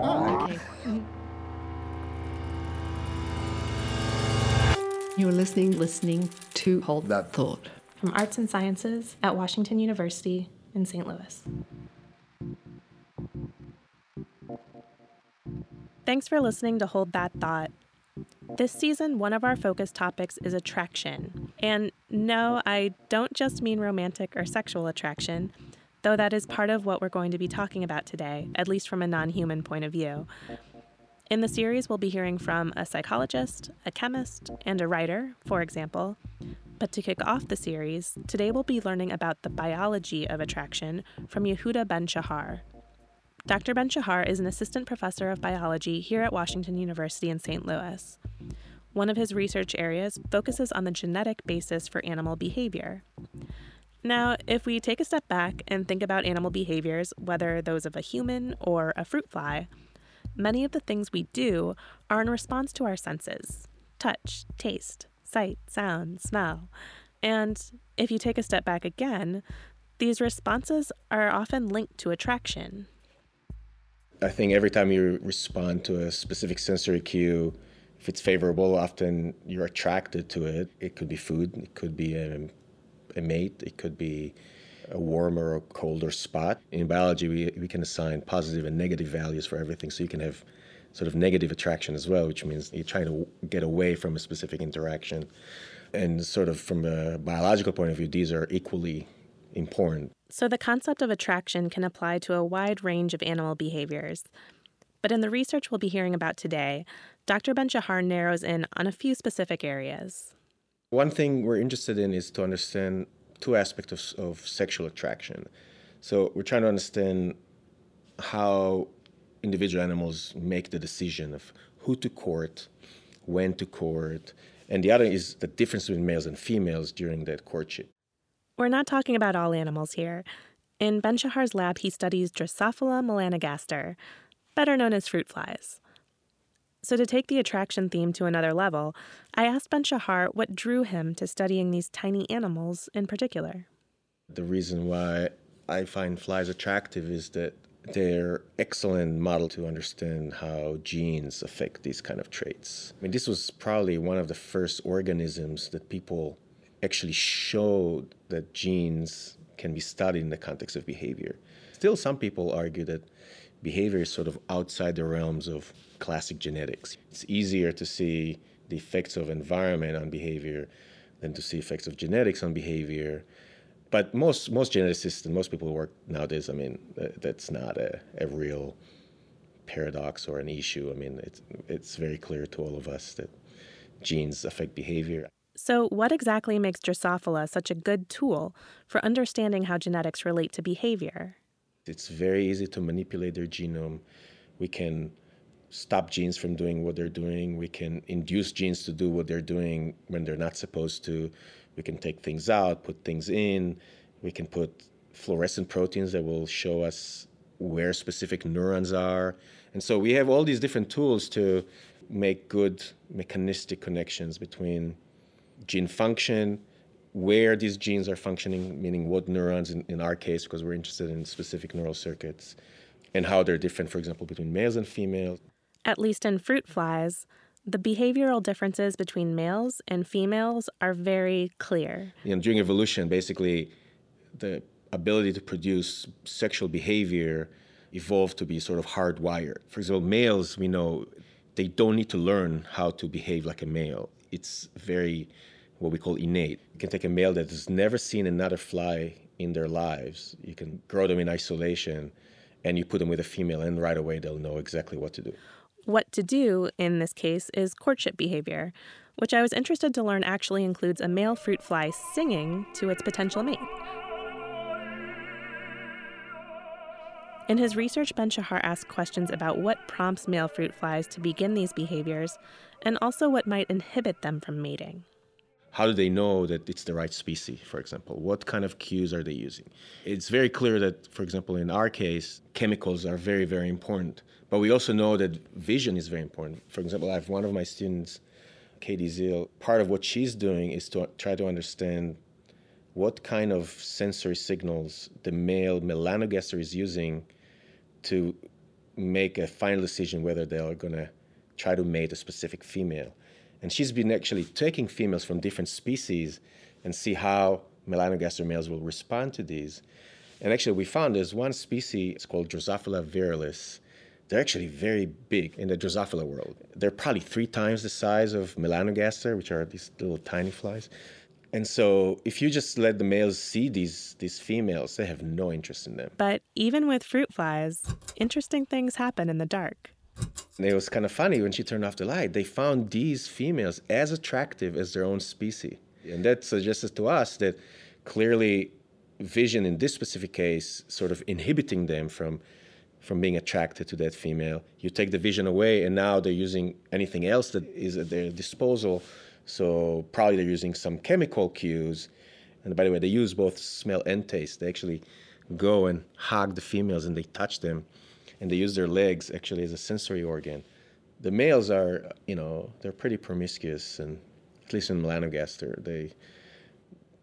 Oh, okay. You're listening, listening to Hold That Thought from Arts and Sciences at Washington University in St. Louis. Thanks for listening to Hold That Thought. This season, one of our focus topics is attraction. And no, I don't just mean romantic or sexual attraction, though that is part of what we're going to be talking about today, at least from a non human point of view. In the series, we'll be hearing from a psychologist, a chemist, and a writer, for example. But to kick off the series, today we'll be learning about the biology of attraction from Yehuda Ben Shahar. Dr. Ben Shahar is an assistant professor of biology here at Washington University in St. Louis. One of his research areas focuses on the genetic basis for animal behavior. Now, if we take a step back and think about animal behaviors, whether those of a human or a fruit fly, many of the things we do are in response to our senses touch, taste, sight, sound, smell. And if you take a step back again, these responses are often linked to attraction. I think every time you respond to a specific sensory cue, if it's favorable, often you're attracted to it. It could be food, it could be a, a mate, it could be a warmer or colder spot. In biology, we, we can assign positive and negative values for everything, so you can have sort of negative attraction as well, which means you're trying to get away from a specific interaction. And sort of from a biological point of view, these are equally important. So, the concept of attraction can apply to a wide range of animal behaviors. But in the research we'll be hearing about today, Dr. Ben Shahar narrows in on a few specific areas. One thing we're interested in is to understand two aspects of, of sexual attraction. So, we're trying to understand how individual animals make the decision of who to court, when to court, and the other is the difference between males and females during that courtship. We're not talking about all animals here. In Ben Shahar's lab, he studies Drosophila melanogaster, better known as fruit flies. So, to take the attraction theme to another level, I asked Ben Shahar what drew him to studying these tiny animals in particular. The reason why I find flies attractive is that they're excellent model to understand how genes affect these kind of traits. I mean, this was probably one of the first organisms that people actually showed that genes can be studied in the context of behavior. Still, some people argue that behavior is sort of outside the realms of classic genetics. It's easier to see the effects of environment on behavior than to see effects of genetics on behavior. But most most geneticists and most people who work nowadays, I mean, uh, that's not a, a real paradox or an issue. I mean, it's it's very clear to all of us that genes affect behavior. So, what exactly makes Drosophila such a good tool for understanding how genetics relate to behavior? It's very easy to manipulate their genome. We can stop genes from doing what they're doing. We can induce genes to do what they're doing when they're not supposed to. We can take things out, put things in. We can put fluorescent proteins that will show us where specific neurons are. And so we have all these different tools to make good mechanistic connections between gene function, where these genes are functioning, meaning what neurons in, in our case, because we're interested in specific neural circuits, and how they're different, for example, between males and females. At least in fruit flies, the behavioral differences between males and females are very clear. During evolution, basically, the ability to produce sexual behavior evolved to be sort of hardwired. For example, males, we know they don't need to learn how to behave like a male. It's very what we call innate. You can take a male that has never seen another fly in their lives, you can grow them in isolation, and you put them with a female, and right away they'll know exactly what to do. What to do in this case is courtship behavior, which I was interested to learn actually includes a male fruit fly singing to its potential mate. In his research, Ben Shahar asked questions about what prompts male fruit flies to begin these behaviors and also what might inhibit them from mating. How do they know that it's the right species, for example? What kind of cues are they using? It's very clear that, for example, in our case, chemicals are very, very important. But we also know that vision is very important. For example, I have one of my students, Katie Zeal, part of what she's doing is to try to understand what kind of sensory signals the male melanogaster is using to make a final decision whether they are going to try to mate a specific female. And she's been actually taking females from different species and see how melanogaster males will respond to these. And actually, we found there's one species, it's called Drosophila virilis. They're actually very big in the Drosophila world. They're probably three times the size of melanogaster, which are these little tiny flies. And so, if you just let the males see these these females, they have no interest in them. But even with fruit flies, interesting things happen in the dark. And it was kind of funny when she turned off the light. They found these females as attractive as their own species. And that suggested to us that clearly vision in this specific case sort of inhibiting them from from being attracted to that female. You take the vision away and now they're using anything else that is at their disposal. So probably they're using some chemical cues. And by the way, they use both smell and taste. They actually go and hug the females and they touch them and they use their legs actually as a sensory organ. The males are, you know, they're pretty promiscuous, and at least in melanogaster, they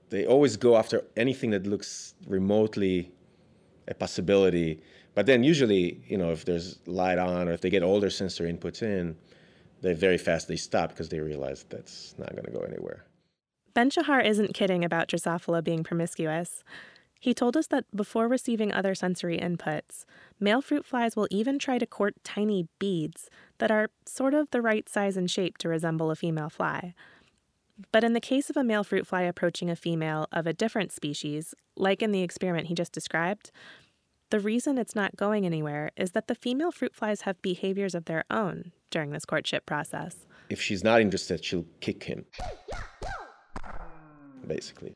they always go after anything that looks remotely a possibility. But then usually, you know, if there's light on or if they get their sensory inputs in, they very fast they stop because they realize that's not going to go anywhere. Ben Shahar isn't kidding about Drosophila being promiscuous. He told us that before receiving other sensory inputs, male fruit flies will even try to court tiny beads that are sort of the right size and shape to resemble a female fly. But in the case of a male fruit fly approaching a female of a different species, like in the experiment he just described, the reason it's not going anywhere is that the female fruit flies have behaviors of their own during this courtship process. If she's not interested, she'll kick him, basically.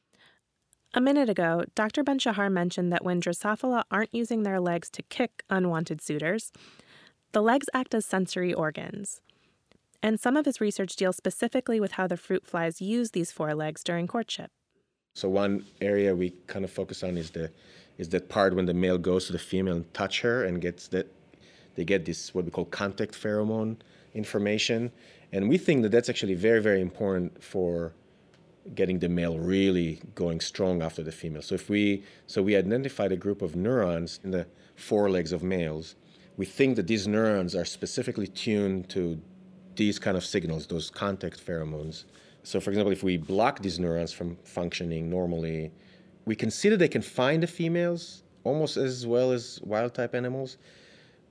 A minute ago, Dr. Ben Shahar mentioned that when Drosophila aren't using their legs to kick unwanted suitors, the legs act as sensory organs. And some of his research deals specifically with how the fruit flies use these forelegs during courtship. So one area we kind of focus on is the is that part when the male goes to the female and touch her and gets that they get this what we call contact pheromone information, and we think that that's actually very very important for getting the male really going strong after the female. So if we so we identified a group of neurons in the forelegs of males. We think that these neurons are specifically tuned to these kind of signals, those contact pheromones. So for example, if we block these neurons from functioning normally, we can see that they can find the females almost as well as wild type animals,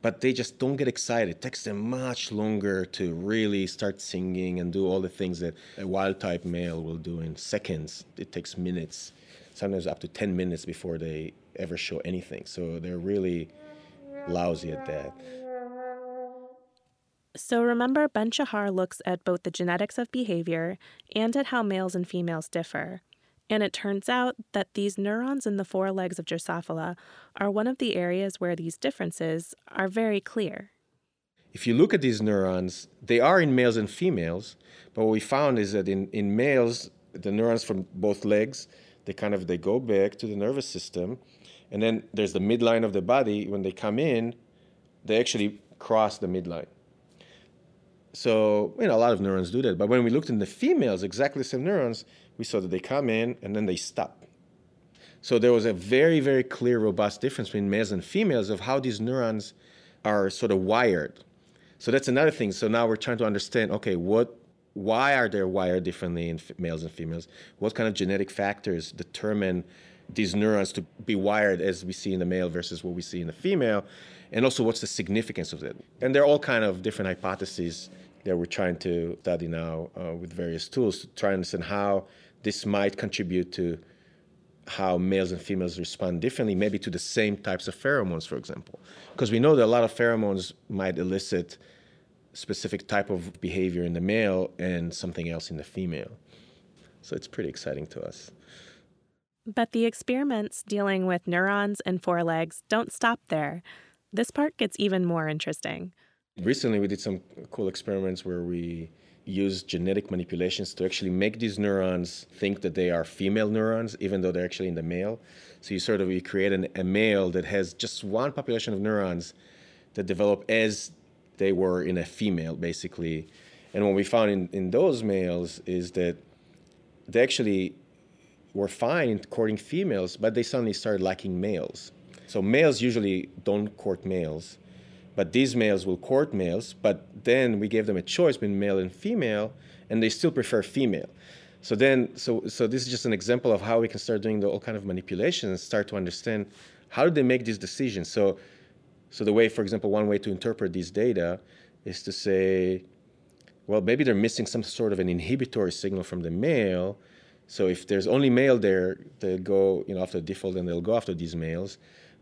but they just don't get excited. It takes them much longer to really start singing and do all the things that a wild type male will do in seconds. It takes minutes, sometimes up to 10 minutes before they ever show anything. So they're really lousy at that. So remember, Ben Shahar looks at both the genetics of behavior and at how males and females differ. And it turns out that these neurons in the forelegs of Drosophila are one of the areas where these differences are very clear. If you look at these neurons, they are in males and females, but what we found is that in, in males, the neurons from both legs, they kind of they go back to the nervous system, and then there's the midline of the body. When they come in, they actually cross the midline. So, you know, a lot of neurons do that. But when we looked in the females, exactly the same neurons, we saw that they come in and then they stop. So there was a very, very clear, robust difference between males and females of how these neurons are sort of wired. So that's another thing. So now we're trying to understand, okay, what, why are they wired differently in males and females? What kind of genetic factors determine these neurons to be wired as we see in the male versus what we see in the female? And also, what's the significance of that? And there are all kind of different hypotheses that we're trying to study now uh, with various tools to try and understand how this might contribute to how males and females respond differently, maybe to the same types of pheromones, for example. Because we know that a lot of pheromones might elicit specific type of behavior in the male and something else in the female. So it's pretty exciting to us. But the experiments dealing with neurons and forelegs don't stop there. This part gets even more interesting. Recently, we did some cool experiments where we used genetic manipulations to actually make these neurons think that they are female neurons, even though they're actually in the male. So you sort of you create an, a male that has just one population of neurons that develop as they were in a female, basically. And what we found in, in those males is that they actually were fine courting females, but they suddenly started liking males. So males usually don't court males but these males will court males. But then we gave them a choice between male and female, and they still prefer female. So then, so so this is just an example of how we can start doing the, all kind of manipulation and start to understand how do they make these decisions. So, so the way, for example, one way to interpret these data is to say, well, maybe they're missing some sort of an inhibitory signal from the male. So if there's only male there, they go, you know, after default, and they'll go after these males.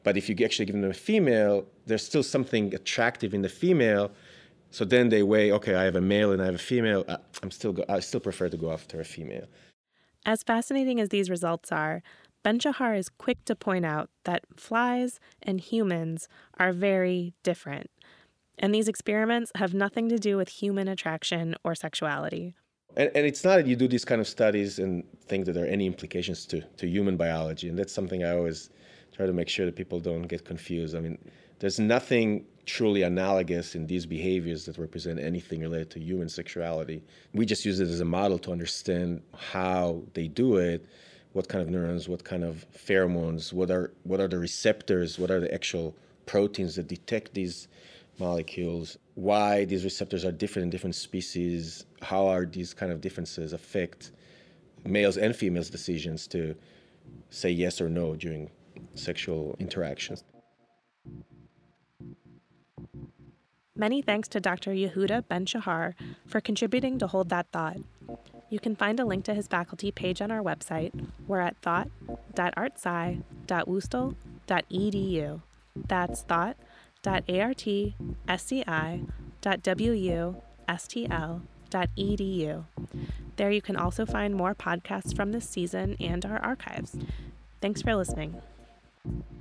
But if you actually give them a female, there's still something attractive in the female. So then they weigh, okay, I have a male and I have a female. Uh, I'm still, go- I still prefer to go after a female. As fascinating as these results are, Ben Shahar is quick to point out that flies and humans are very different. And these experiments have nothing to do with human attraction or sexuality. And, and it's not that you do these kind of studies and think that there are any implications to, to human biology. And that's something I always try to make sure that people don't get confused. I mean, there's nothing truly analogous in these behaviors that represent anything related to human sexuality. We just use it as a model to understand how they do it, what kind of neurons, what kind of pheromones, what are what are the receptors, what are the actual proteins that detect these molecules, why these receptors are different in different species, how are these kind of differences affect males and females' decisions to say yes or no during sexual interactions. Many thanks to Dr. Yehuda Ben Shahar for contributing to Hold That Thought. You can find a link to his faculty page on our website. We're at thought.artsci.wustl.edu. That's thought.artsci.wustl.edu. There you can also find more podcasts from this season and our archives. Thanks for listening. Thank you